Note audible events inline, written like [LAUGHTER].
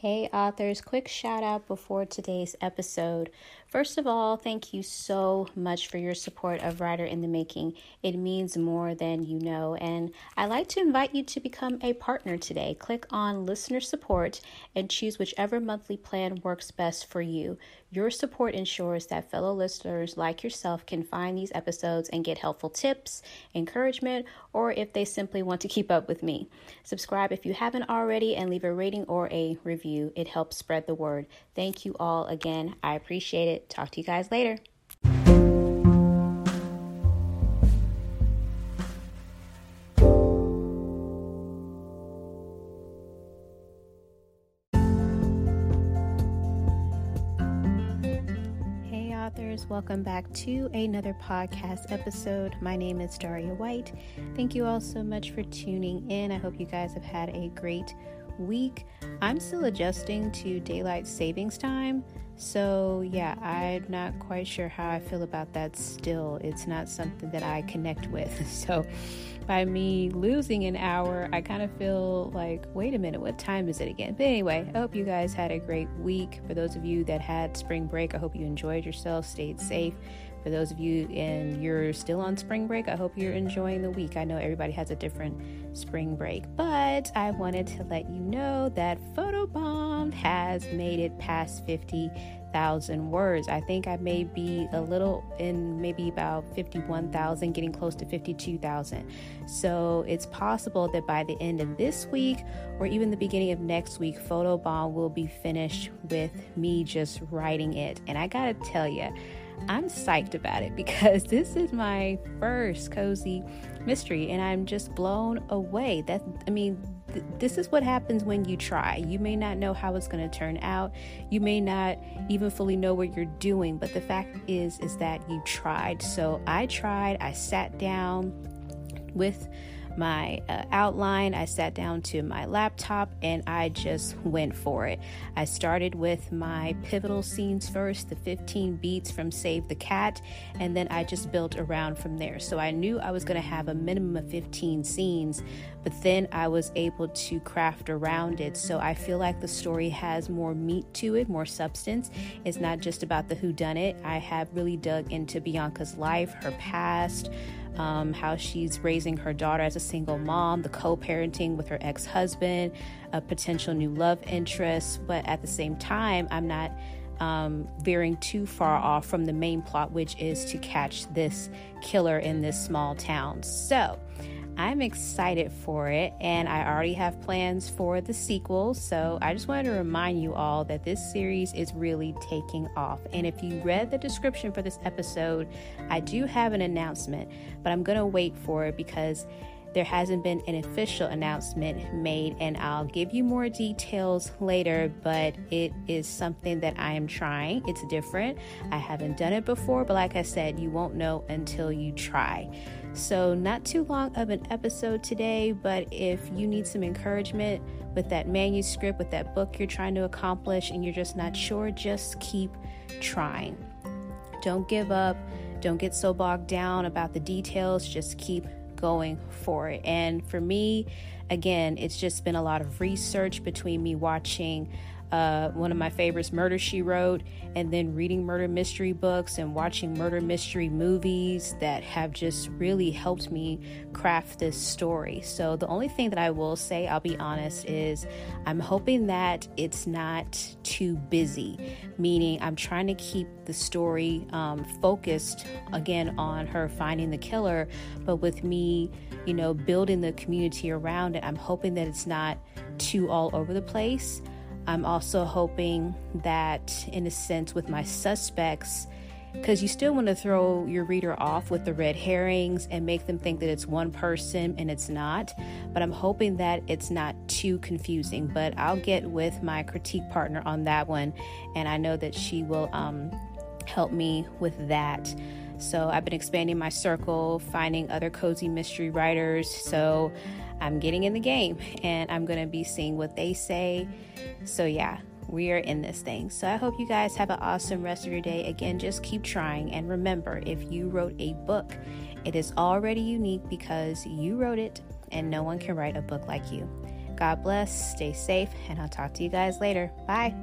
Hey, authors, quick shout out before today's episode. First of all, thank you so much for your support of Writer in the Making. It means more than you know. And I'd like to invite you to become a partner today. Click on listener support and choose whichever monthly plan works best for you. Your support ensures that fellow listeners like yourself can find these episodes and get helpful tips, encouragement, or if they simply want to keep up with me. Subscribe if you haven't already and leave a rating or a review. It helps spread the word. Thank you all again. I appreciate it. Talk to you guys later. Hey, authors, welcome back to another podcast episode. My name is Daria White. Thank you all so much for tuning in. I hope you guys have had a great week. I'm still adjusting to daylight savings time. So, yeah, I'm not quite sure how I feel about that still. It's not something that I connect with. [LAUGHS] So, by me losing an hour, I kind of feel like, wait a minute, what time is it again? But anyway, I hope you guys had a great week. For those of you that had spring break, I hope you enjoyed yourself, stayed safe. For those of you and you're still on spring break, I hope you're enjoying the week. I know everybody has a different spring break, but I wanted to let you know that Photobomb has made it past 50,000 words. I think I may be a little in maybe about 51,000, getting close to 52,000. So it's possible that by the end of this week or even the beginning of next week, Photobomb will be finished with me just writing it. And I gotta tell you, I'm psyched about it [LAUGHS] because this is my first cozy mystery and I'm just blown away. That I mean, th- this is what happens when you try. You may not know how it's going to turn out. You may not even fully know what you're doing, but the fact is is that you tried. So I tried. I sat down with my uh, outline. I sat down to my laptop and I just went for it. I started with my pivotal scenes first, the 15 beats from Save the Cat, and then I just built around from there. So I knew I was going to have a minimum of 15 scenes, but then I was able to craft around it. So I feel like the story has more meat to it, more substance. It's not just about the who done it. I have really dug into Bianca's life, her past, um, how she's raising her daughter as a single mom, the co parenting with her ex husband, a potential new love interest. But at the same time, I'm not um, veering too far off from the main plot, which is to catch this killer in this small town. So, I'm excited for it, and I already have plans for the sequel. So I just wanted to remind you all that this series is really taking off. And if you read the description for this episode, I do have an announcement, but I'm going to wait for it because there hasn't been an official announcement made, and I'll give you more details later. But it is something that I am trying. It's different. I haven't done it before, but like I said, you won't know until you try. So, not too long of an episode today, but if you need some encouragement with that manuscript, with that book you're trying to accomplish, and you're just not sure, just keep trying. Don't give up. Don't get so bogged down about the details. Just keep going for it. And for me, again, it's just been a lot of research between me watching uh, one of my favorites, Murder She Wrote, and then reading murder mystery books and watching murder mystery movies that have just really helped me craft this story. So, the only thing that I will say, I'll be honest, is I'm hoping that it's not too busy, meaning I'm trying to keep the story um, focused again on her finding the killer, but with me, you know, building the community around it, I'm hoping that it's not too all over the place. I'm also hoping that, in a sense, with my suspects, because you still want to throw your reader off with the red herrings and make them think that it's one person and it's not. But I'm hoping that it's not too confusing. But I'll get with my critique partner on that one, and I know that she will um, help me with that. So I've been expanding my circle, finding other cozy mystery writers. So I'm getting in the game and I'm going to be seeing what they say. So, yeah, we are in this thing. So, I hope you guys have an awesome rest of your day. Again, just keep trying. And remember, if you wrote a book, it is already unique because you wrote it and no one can write a book like you. God bless, stay safe, and I'll talk to you guys later. Bye.